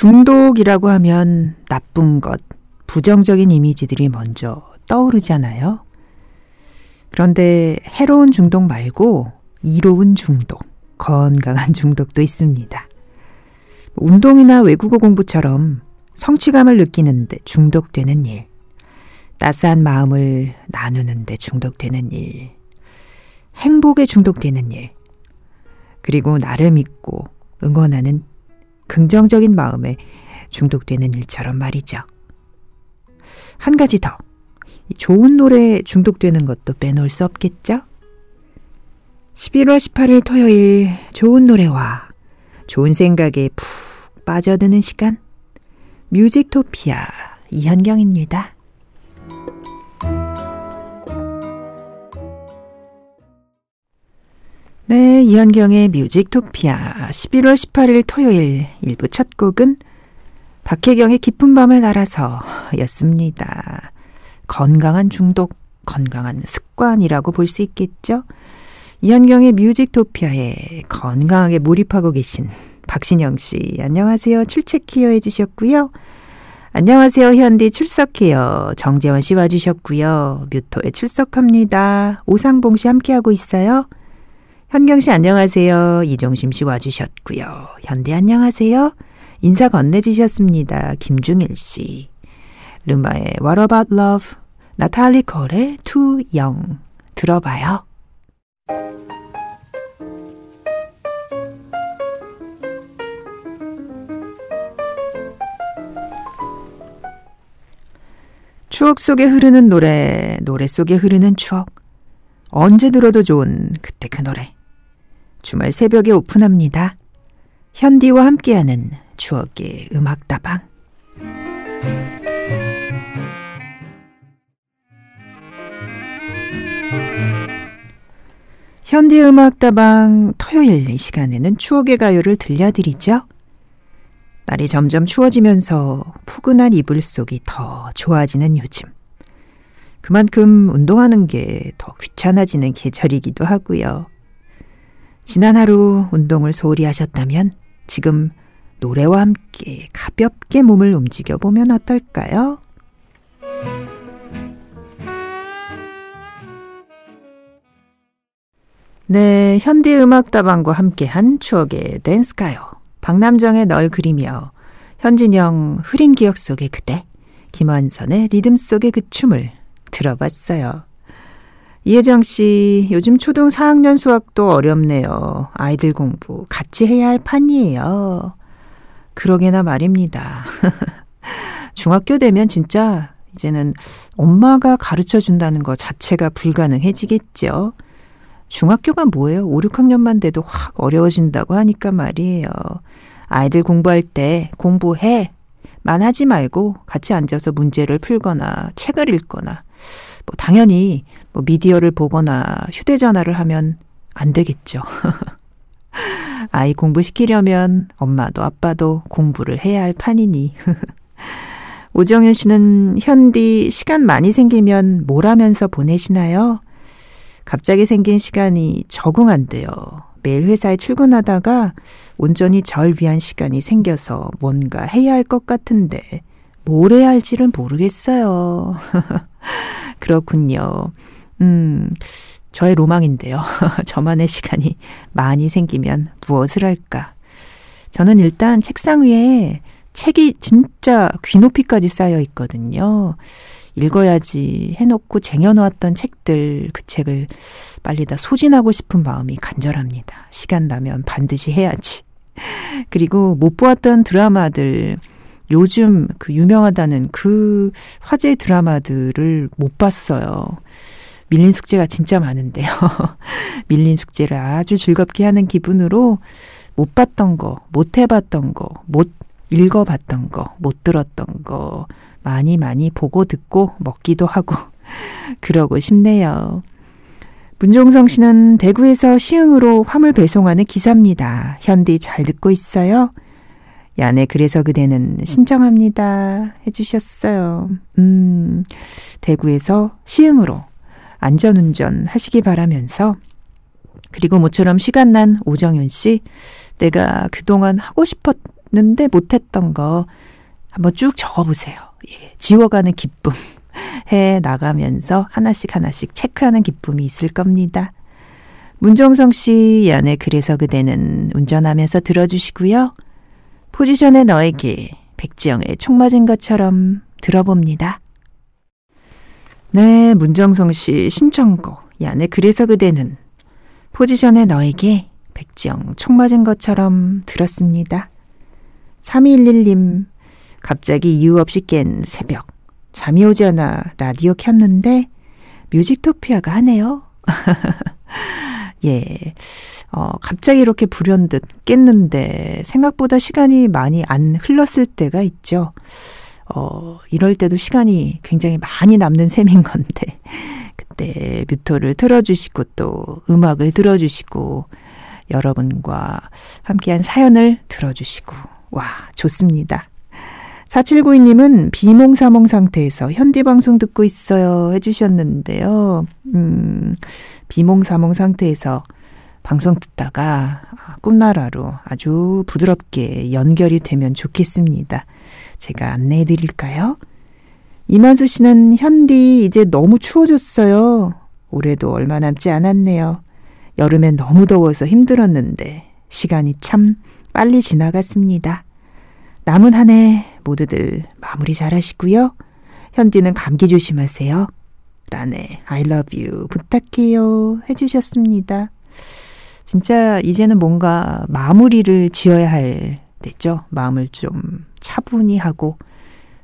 중독이라고 하면 나쁜 것, 부정적인 이미지들이 먼저 떠오르잖아요. 그런데 해로운 중독 말고 이로운 중독, 건강한 중독도 있습니다. 운동이나 외국어 공부처럼 성취감을 느끼는데 중독되는 일, 따스한 마음을 나누는데 중독되는 일, 행복에 중독되는 일, 그리고 나를 믿고 응원하는 긍정적인 마음에 중독되는 일처럼 말이죠. 한 가지 더. 좋은 노래에 중독되는 것도 빼놓을 수 없겠죠? 11월 18일 토요일 좋은 노래와 좋은 생각에 푹 빠져드는 시간. 뮤직토피아 이현경입니다. 네, 이현경의 뮤직토피아 11월 18일 토요일 1부 첫 곡은 박혜경의 깊은 밤을 날아서 였습니다. 건강한 중독, 건강한 습관이라고 볼 수 있겠죠? 이현경의 뮤직토피아에 건강하게 몰입하고 계신 박신영 씨, 안녕하세요. 출첵히어 해주셨고요. 안녕하세요. 현디 출석해요. 정재원 씨 와주셨고요. 뮤토에 출석합니다. 오상봉 씨 함께하고 있어요. 현경 씨 안녕하세요. 이종심 씨 와주셨고요. 현대 안녕하세요. 인사 건네주셨습니다. 김중일 씨. 르마의 What About Love, 나탈리 콜의 Too Young 들어봐요. 추억 속에 흐르는 노래, 노래 속에 흐르는 추억. 언제 들어도 좋은 그때 그 노래. 주말 새벽에 오픈합니다. 현디와 함께하는 추억의 음악다방. 현디 음악다방 토요일 이 시간에는 추억의 가요를 들려드리죠. 날이 점점 추워지면서 포근한 이불 속이 더 좋아지는 요즘. 그만큼 운동하는 게 더 귀찮아지는 계절이기도 하고요. 지난 하루 운동을 소홀히 하셨다면 지금 노래와 함께 가볍게 몸을 움직여 보면 어떨까요? 네, 현대 음악다방과 함께한 추억의 댄스가요. 박남정의 널 그리며 현진영 흐린 기억 속의 그대, 김완선의 리듬 속의 그 춤을 들어봤어요. 이혜정 씨, 요즘 초등 4학년 수학도 어렵네요. 아이들 공부 같이 해야 할 판이에요. 그러게나 말입니다. 중학교 되면 진짜 이제는 엄마가 가르쳐 준다는 것 자체가 불가능해지겠죠. 중학교가 뭐예요? 5, 6학년만 돼도 확 어려워진다고 하니까 말이에요. 아이들 공부할 때 공부해. 만 하지 말고 같이 앉아서 문제를 풀거나 책을 읽거나 뭐 당연히 뭐 미디어를 보거나 휴대전화를 하면 안 되겠죠. 아이 공부시키려면 엄마도 아빠도 공부를 해야 할 판이니. 오정현 씨는 현디 시간 많이 생기면 뭘 하면서 보내시나요? 갑자기 생긴 시간이 적응 안 돼요. 매일 회사에 출근하다가 온전히 절 위한 시간이 생겨서 뭔가 해야 할 것 같은데 뭘 해야 할지를 모르겠어요. 그렇군요. 음, 저의 로망인데요. 저만의 시간이 많이 생기면 무엇을 할까? 저는 일단 책상 위에 책이 진짜 귀 높이까지 쌓여 있거든요. 읽어야지 해놓고 쟁여놓았던 책들, 그 책을 빨리 다 소진하고 싶은 마음이 간절합니다. 시간 나면 반드시 해야지. 그리고 못 보았던 드라마들, 요즘 그 유명하다는 그 화제 드라마들을 못 봤어요. 밀린 숙제가 진짜 많은데요. 밀린 숙제를 아주 즐겁게 하는 기분으로 못 봤던 거, 못 해봤던 거, 못 읽어봤던 거, 못 들었던 거 많이 많이 보고 듣고 먹기도 하고 그러고 싶네요. 문종성 씨는 대구에서 시흥으로 화물 배송하는 기사입니다. 현디 잘 듣고 있어요? 야네, 그래서 그대는 신청합니다. 해주셨어요. 음, 대구에서 시흥으로 안전운전 하시기 바라면서, 그리고 모처럼 시간 난 오정윤 씨, 내가 그동안 하고 싶었, 했는데 못했던 거 한번 쭉 적어보세요. 예, 지워가는 기쁨. 해 나가면서 하나씩 하나씩 체크하는 기쁨이 있을 겁니다. 문종성 씨 연애 그래서 그대는 운전하면서 들어주시고요. 포지션의 너에게 백지영의 총 맞은 것처럼 들어봅니다. 네, 문정성 씨 신청곡 야네 그래서 그대는 포지션의 너에게 백지영 총 맞은 것처럼 들었습니다. 3211님 갑자기 이유 없이 깬 새벽 잠이 오지 않아 라디오 켰는데 뮤직토피아가 하네요. 예. 어, 갑자기 이렇게 불현듯 깼는데 생각보다 시간이 많이 안 흘렀을 때가 있죠. 어, 이럴 때도 시간이 굉장히 많이 남는 셈인 건데, 그때 뮤토를 틀어주시고 또 음악을 들어주시고, 여러분과 함께한 사연을 들어주시고, 와, 좋습니다. 4792님은 비몽사몽 상태에서 현디방송 듣고 있어요 해주셨는데요. 음, 비몽사몽 상태에서 방송 듣다가 꿈나라로 아주 부드럽게 연결이 되면 좋겠습니다. 제가 안내해 드릴까요? 이만수 씨는 현디 이제 너무 추워졌어요. 올해도 얼마 남지 않았네요. 여름엔 너무 더워서 힘들었는데 시간이 참 빨리 지나갔습니다. 남은 한 해 모두들 마무리 잘 하시고요. 현디는 감기 조심하세요. 라네, I love you 부탁해요. 해주셨습니다. 진짜 이제는 뭔가 마무리를 지어야 할 때죠. 마음을 좀 차분히 하고,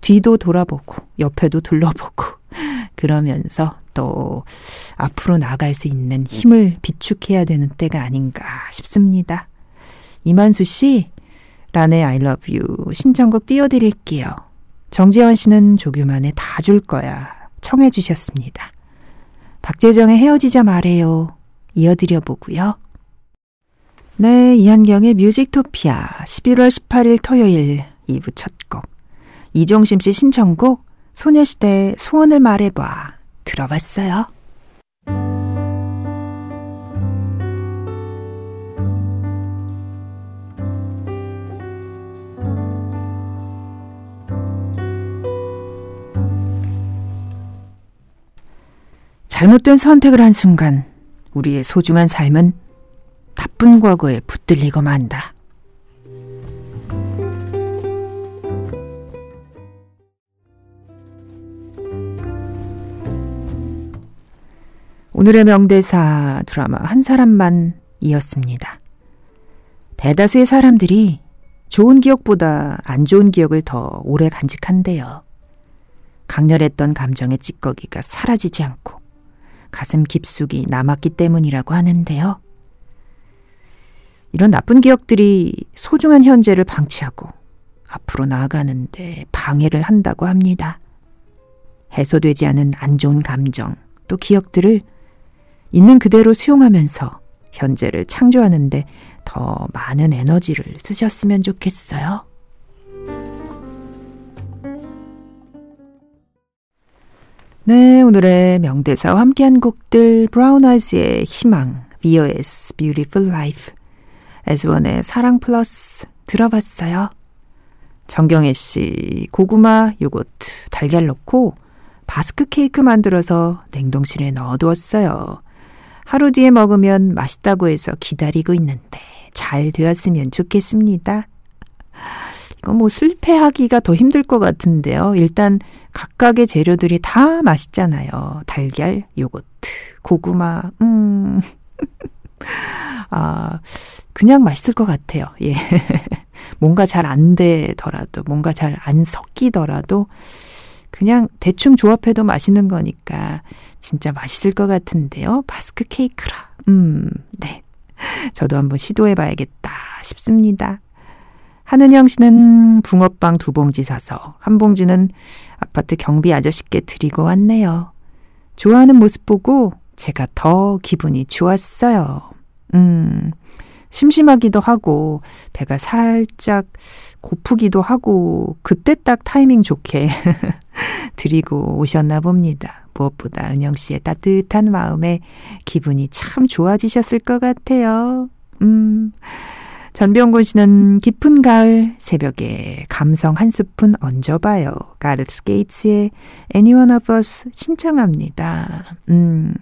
뒤도 돌아보고, 옆에도 둘러보고, 그러면서 또 앞으로 나갈 수 있는 힘을 비축해야 되는 때가 아닌가 싶습니다. 이만수 씨, 란의 I love you 신청곡 띄워드릴게요. 정재원 씨는 조규만의 다 줄 거야 청해 주셨습니다. 박재정의 헤어지자 말해요. 이어드려 보고요. 네, 이한경의 뮤직토피아 11월 18일 토요일 2부 첫 곡. 이종심 씨 신청곡 소녀시대 소원을 말해봐 들어봤어요. 잘못된 선택을 한 순간 우리의 소중한 삶은 나쁜 과거에 붙들리고 만다. 오늘의 명대사 드라마 한 사람만 이었습니다. 대다수의 사람들이 좋은 기억보다 안 좋은 기억을 더 오래 간직한대요. 강렬했던 감정의 찌꺼기가 사라지지 않고 가슴 깊숙이 남았기 때문이라고 하는데요. 이런 나쁜 기억들이 소중한 현재를 방치하고 앞으로 나아가는데 방해를 한다고 합니다. 해소되지 않은 안 좋은 감정, 또 기억들을 있는 그대로 수용하면서 현재를 창조하는데 더 많은 에너지를 쓰셨으면 좋겠어요. 네, 오늘의 명대사와 함께한 곡들 브라운 아이즈의 희망, VOS Beautiful Life, 에즈원의 사랑 플러스 들어봤어요. 정경혜 씨 고구마, 요거트, 달걀 넣고 바스크 케이크 만들어서 냉동실에 넣어두었어요. 하루 뒤에 먹으면 맛있다고 해서 기다리고 있는데 잘 되었으면 좋겠습니다. 이거 뭐 실패하기가 더 힘들 것 같은데요. 일단 각각의 재료들이 다 맛있잖아요. 달걀, 요거트, 고구마, 음. 아, 그냥 맛있을 것 같아요. 예. 뭔가 잘 안 되더라도, 뭔가 잘 안 섞이더라도, 그냥 대충 조합해도 맛있는 거니까 진짜 맛있을 것 같은데요. 바스크 케이크라. 음, 네. 저도 한번 시도해 봐야겠다 싶습니다. 하은영 씨는 붕어빵 두 봉지 사서 한 봉지는 아파트 경비 아저씨께 드리고 왔네요. 좋아하는 모습 보고 제가 더 기분이 좋았어요. 음, 심심하기도 하고, 배가 살짝 고프기도 하고, 그때 딱 타이밍 좋게 드리고 오셨나 봅니다. 무엇보다 은영 씨의 따뜻한 마음에 기분이 참 좋아지셨을 것 같아요. 음. 전병곤 씨는 깊은 가을 새벽에 감성 한 스푼 얹어봐요. 가르스 게이츠의 Anyone of Us 신청합니다. 음,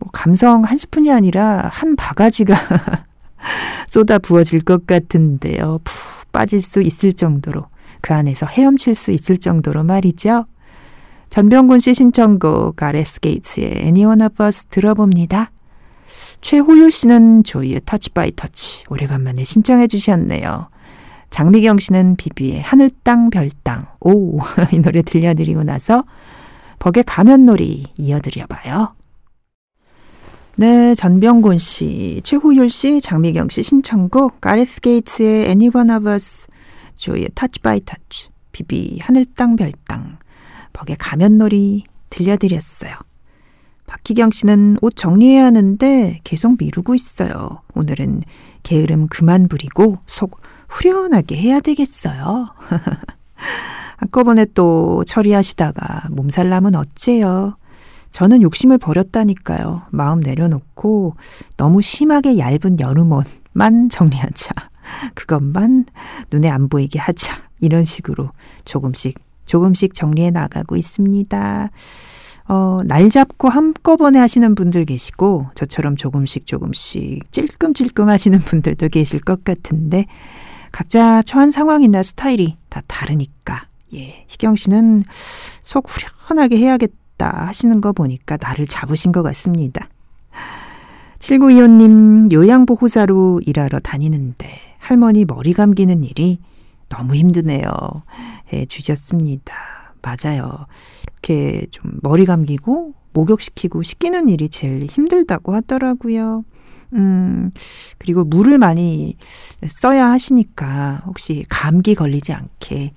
뭐 감성 한 스푼이 아니라 한 바가지가 쏟아 부어질 것 같은데요. 푹 빠질 수 있을 정도로 그 안에서 헤엄칠 수 있을 정도로 말이죠. 전병곤 씨 신청곡 가레스 게이츠의 Anyone of Us 들어봅니다. 최호율 씨는 조이의 Touch by Touch 오래간만에 신청해 주셨네요. 장미경 씨는 비비의 하늘 땅 별 땅. 오, 이 노래 들려드리고 나서 벅의 가면놀이 이어드려봐요. 네, 전병곤 씨, 최호율 씨, 장미경 씨 신청곡 가레스 게이츠의 Anyone of Us, 조이의 Touch by Touch, 비비 하늘 땅 별 땅, 벅의 가면놀이 들려드렸어요. 박희경 씨는 옷 정리해야 하는데 계속 미루고 있어요. 오늘은 게으름 그만 부리고 속 후련하게 해야 되겠어요. 한꺼번에 또 처리하시다가 몸살 나면 어째요. 저는 욕심을 버렸다니까요. 마음 내려놓고 너무 심하게 얇은 여름옷만 정리하자. 그것만 눈에 안 보이게 하자. 이런 식으로 조금씩 조금씩 정리해 나가고 있습니다. 어, 날 잡고 한꺼번에 하시는 분들 계시고, 저처럼 조금씩 조금씩 찔끔찔끔 하시는 분들도 계실 것 같은데, 각자 처한 상황이나 스타일이 다 다르니까, 예, 희경 씨는 속 후련하게 해야겠다 하시는 거 보니까 나를 잡으신 것 같습니다. 7925님, 요양보호사로 일하러 다니는데, 할머니 머리 감기는 일이 너무 힘드네요. 해 주셨습니다. 맞아요. 이렇게 좀 머리 감기고 목욕시키고 씻기는 일이 제일 힘들다고 하더라고요. 음, 그리고 물을 많이 써야 하시니까 혹시 감기 걸리지 않게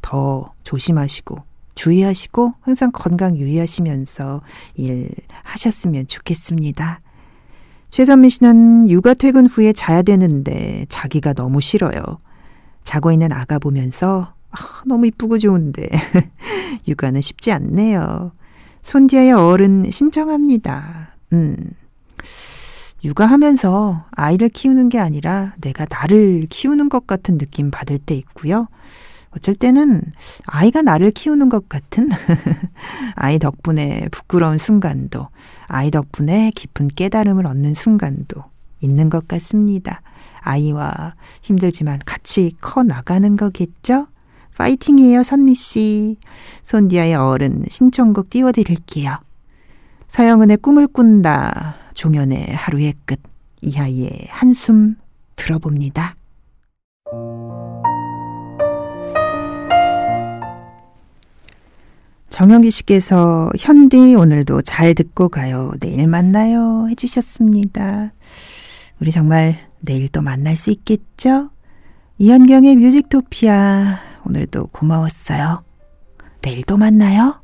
더 조심하시고 주의하시고 항상 건강 유의하시면서 일 하셨으면 좋겠습니다. 최선미 씨는 육아 퇴근 후에 자야 되는데 자기가 너무 싫어요. 자고 있는 아가 보면서 아, 너무 이쁘고 좋은데 육아는 쉽지 않네요. 손디아의 어른 신청합니다. 음. 육아하면서 아이를 키우는 게 아니라 내가 나를 키우는 것 같은 느낌 받을 때 있고요. 어쩔 때는 아이가 나를 키우는 것 같은 아이 덕분에 부끄러운 순간도, 아이 덕분에 깊은 깨달음을 얻는 순간도 있는 것 같습니다. 아이와 힘들지만 같이 커 나가는 거겠죠? 파이팅이에요, 선미 씨. 손디아의 어른 신청곡 띄워드릴게요. 서영은의 꿈을 꾼다. 종현의 하루의 끝. 이하이의 한숨 들어봅니다. 정영기 씨께서 현디 오늘도 잘 듣고 가요. 내일 만나요. 해주셨습니다. 우리 정말 내일 또 만날 수 있겠죠? 이현경의 뮤직토피아 오늘도 고마웠어요. 내일 또 만나요.